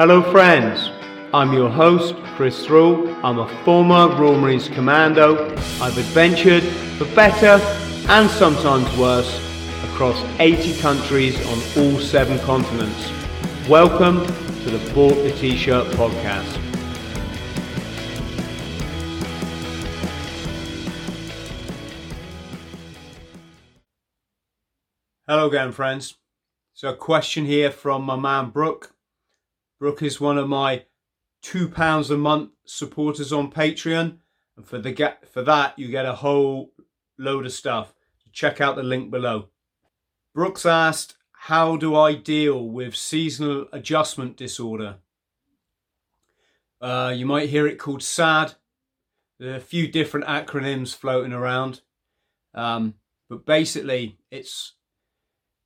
Hello, friends. I'm your host, Chris Thrall. I'm a former Royal Marines Commando. I've adventured for better and sometimes worse across 80 countries on all seven continents. Welcome to the Bought the T-Shirt podcast. Hello again, friends. So, a question here from my man Brooke. Brooke is one of my two pounds a month supporters on Patreon, and for the get for that you get a whole load of stuff. Check out the link below. Brooks asked, "How do I deal with seasonal adjustment disorder?" Uh, you might hear it called SAD. There are a few different acronyms floating around, um, but basically, it's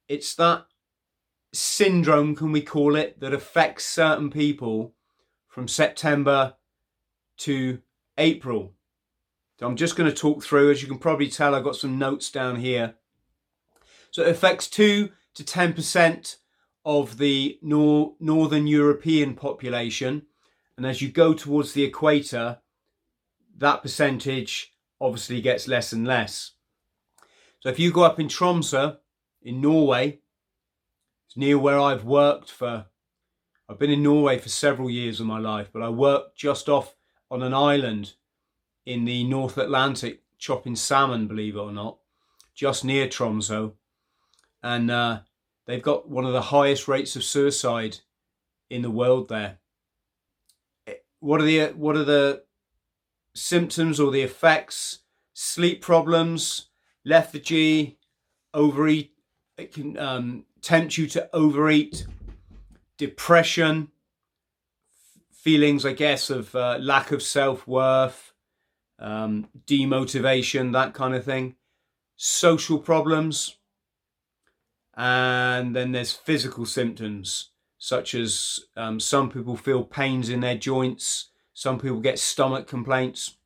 it's that syndrome, can we call it, that affects certain people from September to April. So I'm just going to talk through, as you can probably tell, I've got some notes down here. So it affects 2 to 10% of the nor- Northern European population. And as you go towards the equator, that percentage obviously gets less and less. So if you go up in Tromsø in Norway, it's near where I've worked for I've been in Norway for several years of my life, but I worked just off on an island in the North Atlantic, chopping salmon, believe it or not, just near Tromso. And uh, they've got one of the highest rates of suicide in the world there. Eh, what are the what are the symptoms or the effects? Sleep problems, lethargy, overeat. It can um, tempt you to overeat, depression, feelings, I guess, of uh, lack of self worth, um, demotivation, that kind of thing, social problems, and then there's physical symptoms such as um, some people feel pains in their joints, some people get stomach complaints,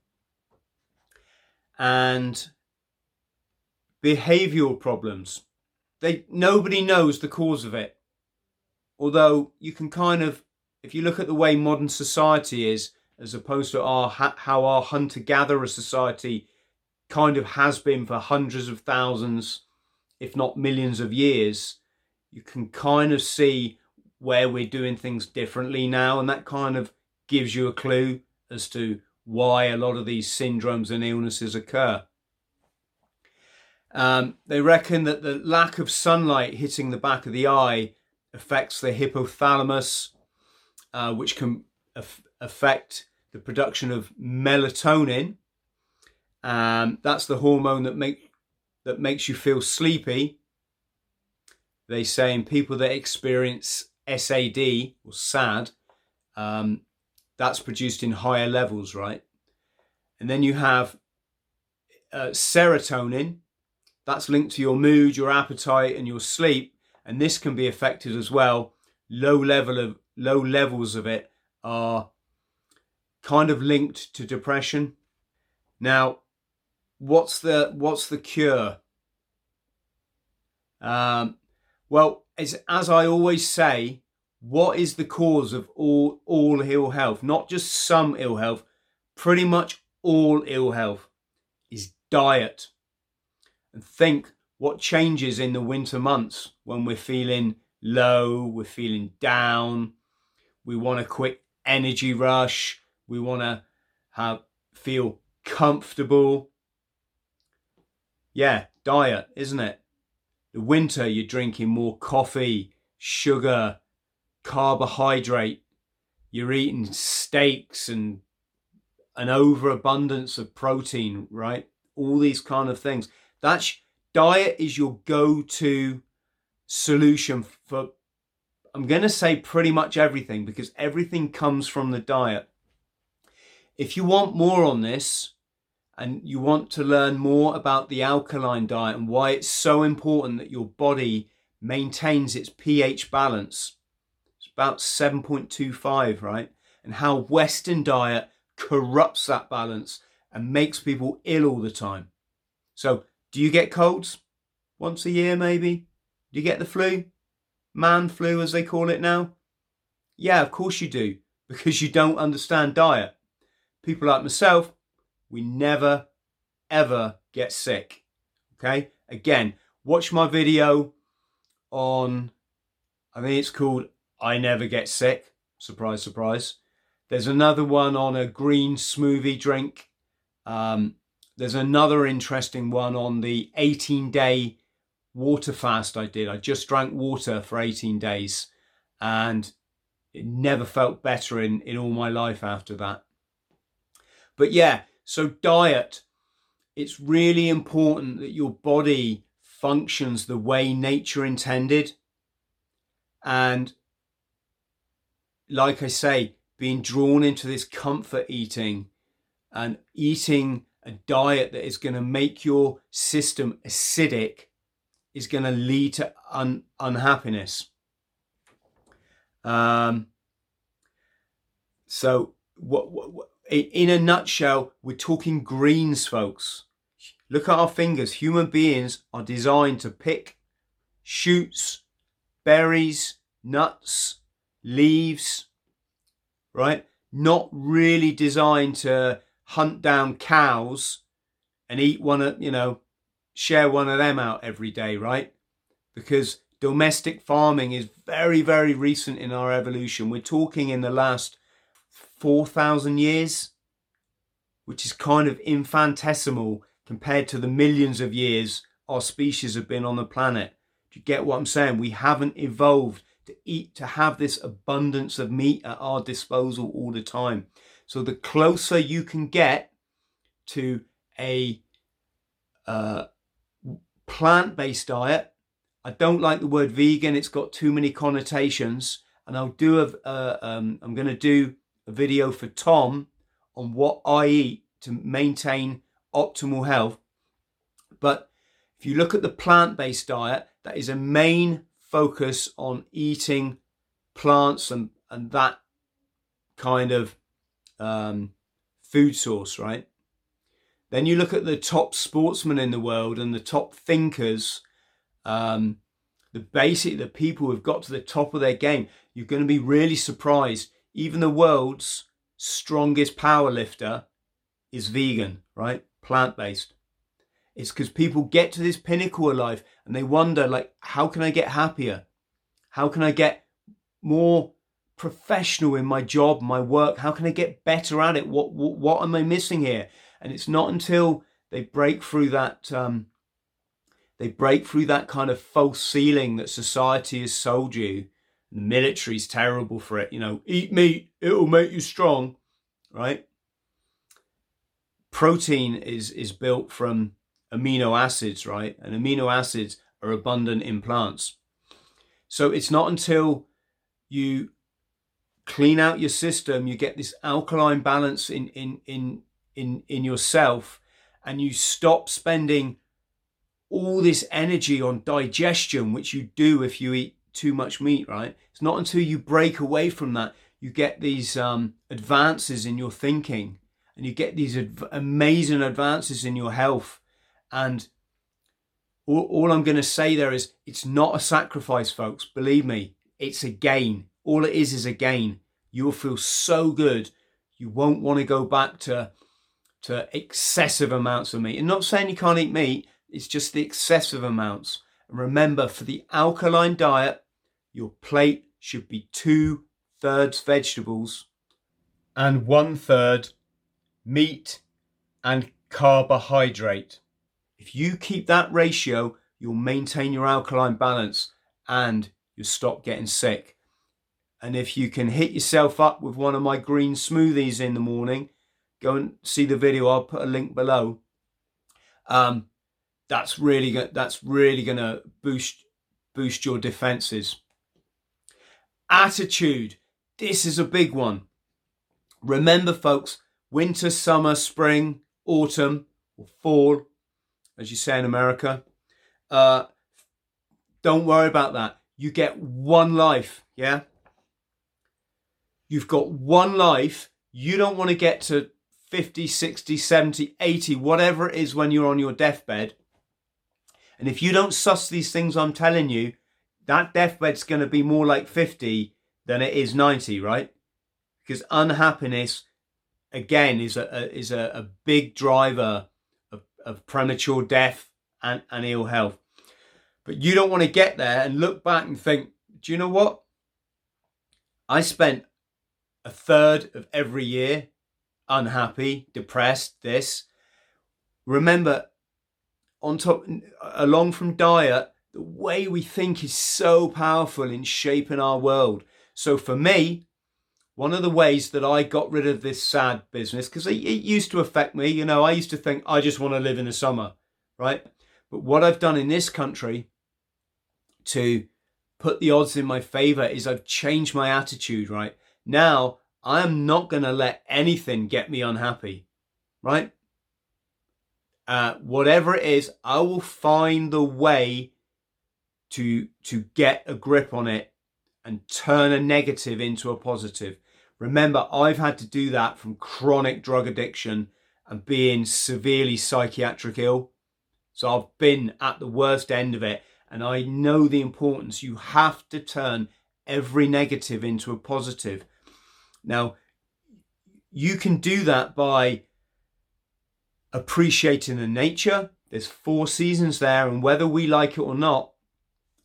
and behavioral problems. They nobody knows the cause of it although you can kind of, if you look at the way modern society is, as opposed to our how our hunter-gatherer society kind of has been for hundreds of thousands, if not millions of years, you can kind of see where we're doing things differently now, and that kind of gives you a clue as to why a lot of these syndromes and illnesses occur. Um, they reckon that the lack of sunlight hitting the back of the eye affects the hypothalamus, uh, which can af- affect the production of melatonin. Um, that's the hormone that make that makes you feel sleepy. They say in people that experience SAD or SAD, um, that's produced in higher levels, right? And then you have uh, serotonin, that's linked to your mood, your appetite, and your sleep and this can be affected as well. Low level of low levels of it are kind of linked to depression. Now, what's the what's the cure? Um, well, as as I always say, what is the cause of all all ill health? Not just some ill health, pretty much all ill health is diet. And think what changes in the winter months when we're feeling low, we're feeling down, we want a quick energy rush, we want to have feel comfortable. Yeah, diet, isn't it? The winter you're drinking more coffee, sugar, carbohydrate. You're eating steaks and an overabundance of protein, right? All these kind of things. That's diet is your go to solution for, I'm going to say pretty much everything because everything comes from the diet. If you want more on this and you want to learn more about the alkaline diet and why it's so important that your body maintains its pH balance, it's about 7.25, right? And how Western diet corrupts that balance and makes people ill all the time. So do you get colds? Once a year, maybe? Do you get the flu? Man flu, as they call it now? Yeah, of course you do, because you don't understand diet. People like myself, we never, ever get sick. Okay? Again, watch my video on, I think it's called I Never Get Sick. Surprise, surprise. There's another one on a green smoothie drink. Um, there's another interesting one on the 18 day water fast I did. I just drank water for 18 days and it never felt better in, in all my life after that. But yeah, so diet, it's really important that your body functions the way nature intended. And like I say, being drawn into this comfort eating and eating a diet that is going to make your system acidic is going to lead to un- unhappiness. Um, so, what, what, what, in a nutshell, we're talking greens, folks. Look at our fingers. Human beings are designed to pick shoots, berries, nuts, leaves, right? Not really designed to hunt down cows and eat one of, you know, share one of them out every day, right? Because domestic farming is very, very recent in our evolution. We're talking in the last 4,000 years, which is kind of infinitesimal compared to the millions of years our species have been on the planet. Do you get what I'm saying? We haven't evolved to eat, to have this abundance of meat at our disposal all the time. So the closer you can get to a uh, plant-based diet, I don't like the word vegan. It's got too many connotations, and I'll do a. Uh, um, I'm going to do a video for Tom on what I eat to maintain optimal health. But if you look at the plant-based diet, that is a main focus on eating plants and, and that kind of um, food source, right? Then you look at the top sportsmen in the world and the top thinkers, um, the basic, the people who've got to the top of their game. You're going to be really surprised. Even the world's strongest power lifter is vegan, right? Plant based. It's because people get to this pinnacle of life and they wonder, like, how can I get happier? How can I get more professional in my job, my work? How can I get better at it? What what, what am I missing here? And it's not until they break through that um, they break through that kind of false ceiling that society has sold you. The military's terrible for it. You know, eat meat, it'll make you strong, right? Protein is is built from amino acids, right? And amino acids are abundant in plants. So it's not until you clean out your system, you get this alkaline balance in in in in in yourself, and you stop spending all this energy on digestion, which you do if you eat too much meat, right? It's not until you break away from that you get these um, advances in your thinking and you get these adv- amazing advances in your health and all, all I'm going to say there is it's not a sacrifice, folks. Believe me, it's a gain. All it is is a gain. You will feel so good. You won't want to go back to, to excessive amounts of meat. And not saying you can't eat meat, it's just the excessive amounts. And remember, for the alkaline diet, your plate should be two thirds vegetables and one third meat and carbohydrate. If you keep that ratio, you'll maintain your alkaline balance and you'll stop getting sick. And if you can hit yourself up with one of my green smoothies in the morning, go and see the video. I'll put a link below. Um, that's really that's really going to boost boost your defenses. Attitude. This is a big one. Remember, folks, winter, summer, spring, autumn, or fall as you say in America. Uh, don't worry about that. You get one life, yeah? You've got one life. You don't want to get to 50, 60, 70, 80, whatever it is when you're on your deathbed. And if you don't suss these things I'm telling you, that deathbed's going to be more like 50 than it is 90, right? Because unhappiness, again, is a, a is a, a, big driver of, of premature death and, and ill health. But you don't want to get there and look back and think, do you know what? I spent a third of every year unhappy, depressed, this. Remember, on top, along from diet, the way we think is so powerful in shaping our world. So for me, one of the ways that I got rid of this sad business, because it, it, used to affect me, you know, I used to think I just want to live in the summer, right? But what I've done in this country to put the odds in my favor is I've changed my attitude, right? Now I am not going to let anything get me unhappy, right? Uh, whatever it is, I will find the way to to get a grip on it and turn a negative into a positive. Remember, I've had to do that from chronic drug addiction and being severely psychiatric ill. So I've been at the worst end of it and I know the importance. You have to turn every negative into a positive. Now, you can do that by appreciating the nature. There's four seasons there, and whether we like it or not,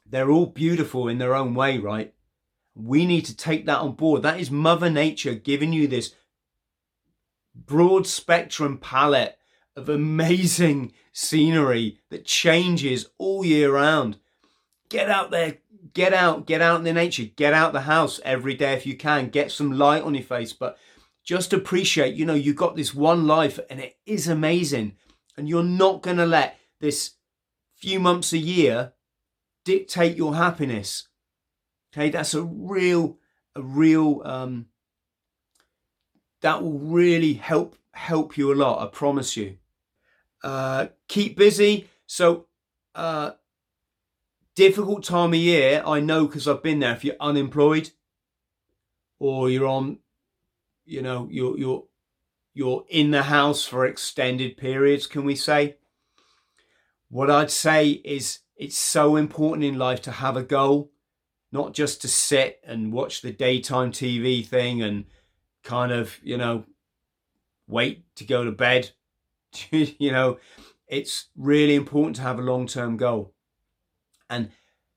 they're all beautiful in their own way, right? We need to take that on board. That is Mother Nature giving you this broad spectrum palette of amazing scenery that changes all year round. Get out there, get out, get out in the nature, get out the house every day if you can, get some light on your face, but just appreciate, you know, you got this one life and it is amazing. And you're not going to let this few months a year dictate your happiness. Okay, that's a real, a real, um, that will really help help you a lot. I promise you. Uh, keep busy. So, uh, difficult time of year. I know because I've been there. If you're unemployed, or you're on you know you're you're you're in the house for extended periods can we say what i'd say is it's so important in life to have a goal not just to sit and watch the daytime tv thing and kind of you know wait to go to bed you know it's really important to have a long-term goal and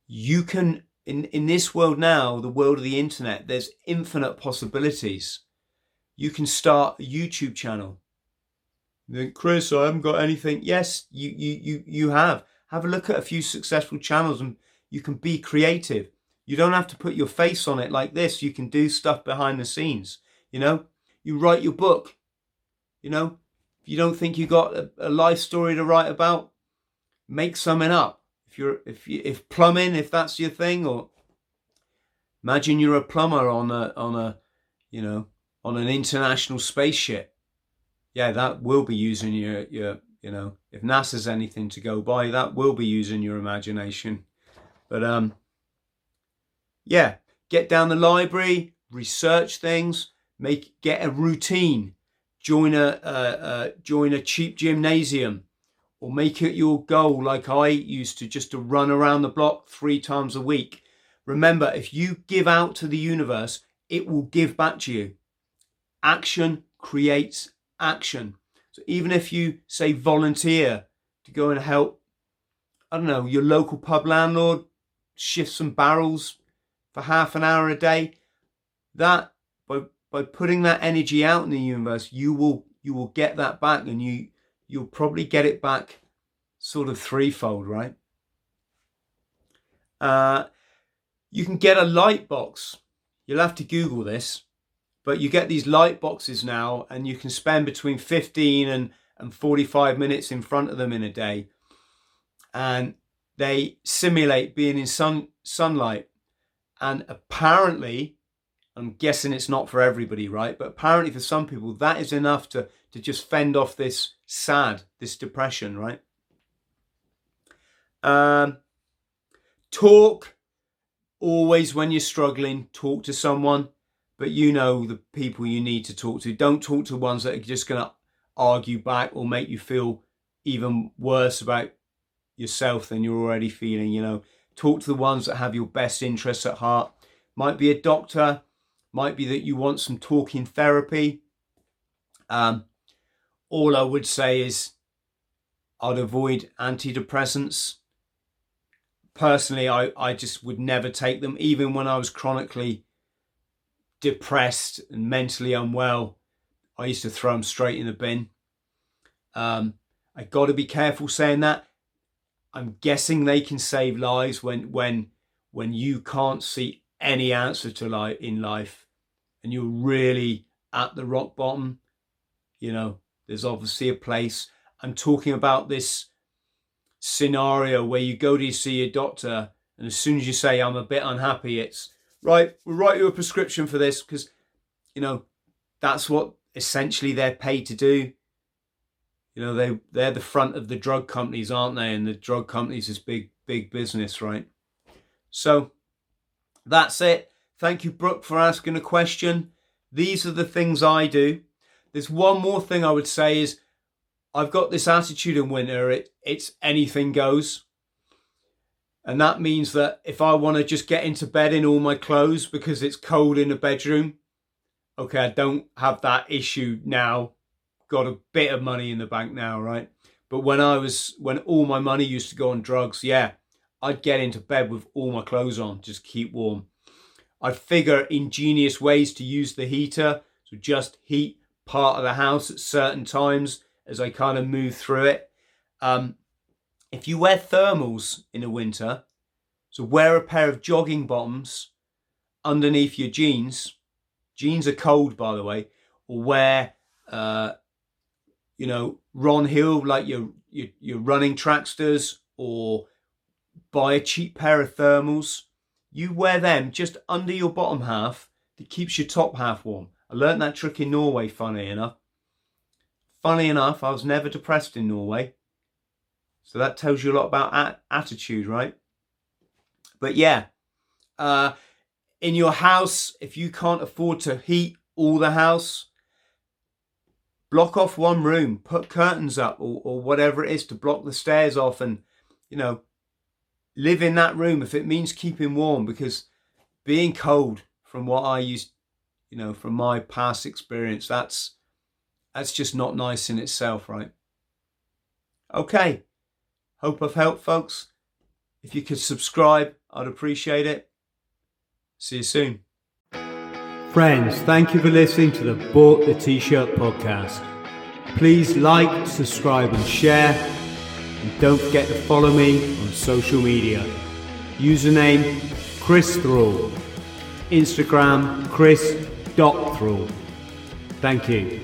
you can in in this world now the world of the internet there's infinite possibilities you can start a YouTube channel. Then, Chris, I haven't got anything. Yes, you, you, you, you have. Have a look at a few successful channels and you can be creative. You don't have to put your face on it like this. You can do stuff behind the scenes. You know, you write your book. You know, if you don't think you got a, a life story to write about, make something up. If you're, if you, if plumbing, if that's your thing, or imagine you're a plumber on a, on a, you know, on an international spaceship, yeah, that will be using your, your, you know, if NASA's anything to go by, that will be using your imagination. But um, yeah, get down the library, research things, make get a routine, join a join a cheap gymnasium, or make it your goal like I used to, just to run around the block three times a week. Remember, if you give out to the universe, it will give back to you. Action creates action. So even if you say volunteer to go and help, I don't know, your local pub landlord shift some barrels for half an hour a day, that by by putting that energy out in the universe, you will you will get that back and you you'll probably get it back sort of threefold, right? Uh, you can get a light box. You'll have to Google this but you get these light boxes now and you can spend between 15 and, and 45 minutes in front of them in a day and they simulate being in sun sunlight and apparently i'm guessing it's not for everybody right but apparently for some people that is enough to to just fend off this sad this depression right um talk always when you're struggling talk to someone but you know the people you need to talk to. Don't talk to ones that are just going to argue back or make you feel even worse about yourself than you're already feeling. You know, talk to the ones that have your best interests at heart. might be a doctor, might be that you want some talking therapy. Um, all I would say is I'd avoid antidepressants. Personally, I, I just would never take them, even when I was chronically depressed and mentally unwell. I used to throw them straight in the bin. Um, I got to be careful saying that. I'm guessing they can save lives when when when you can't see any answer to life in life, and you're really at the rock bottom. You know, there's obviously a place. I'm talking about this scenario where you go to see your doctor, and as soon as you say I'm a bit unhappy, it's right. We'll write you a prescription for this because you know that's what essentially they're paid to do. You know, they they're the front of the drug companies, aren't they? And the drug companies is big big business, right? So that's it. Thank you, Brooke, for asking a question. These are the things I do. There's one more thing I would say is I've got this attitude in winter. It it's anything goes. And that means that if I want to just get into bed in all my clothes because it's cold in the bedroom, okay, I don't have that issue now. Got a bit of money in the bank now, right? But when I was, when all my money used to go on drugs, yeah, I'd get into bed with all my clothes on, just keep warm. I'd figure ingenious ways to use the heater, so just heat part of the house at certain times as I kind of move through it. Um, if you wear thermals in the winter, so wear a pair of jogging bottoms underneath your jeans Jeans are cold, by the way. Or wear, uh, you know, Ron Hill like your, your your running tracksters, or buy a cheap pair of thermals. You wear them just under your bottom half that keeps your top half warm. I learned that trick in Norway. Funny enough. Funny enough, I was never depressed in Norway. So that tells you a lot about a- attitude, right? But yeah, uh, in your house, if you can't afford to heat all the house, block off one room, put curtains up or, or whatever it is to block the stairs off and, you know, live in that room if it means keeping warm because being cold from what I used, you know, from my past experience, that's that's just not nice in itself, right? Okay. Hope I've helped folks. If you could subscribe, I'd appreciate it. See you soon. Friends, thank you for listening to the Bought the T-Shirt podcast. Please like, subscribe and share. And don't forget to follow me on social media. Username Chris Thrall. Instagram Chris.Thrall. Thank you.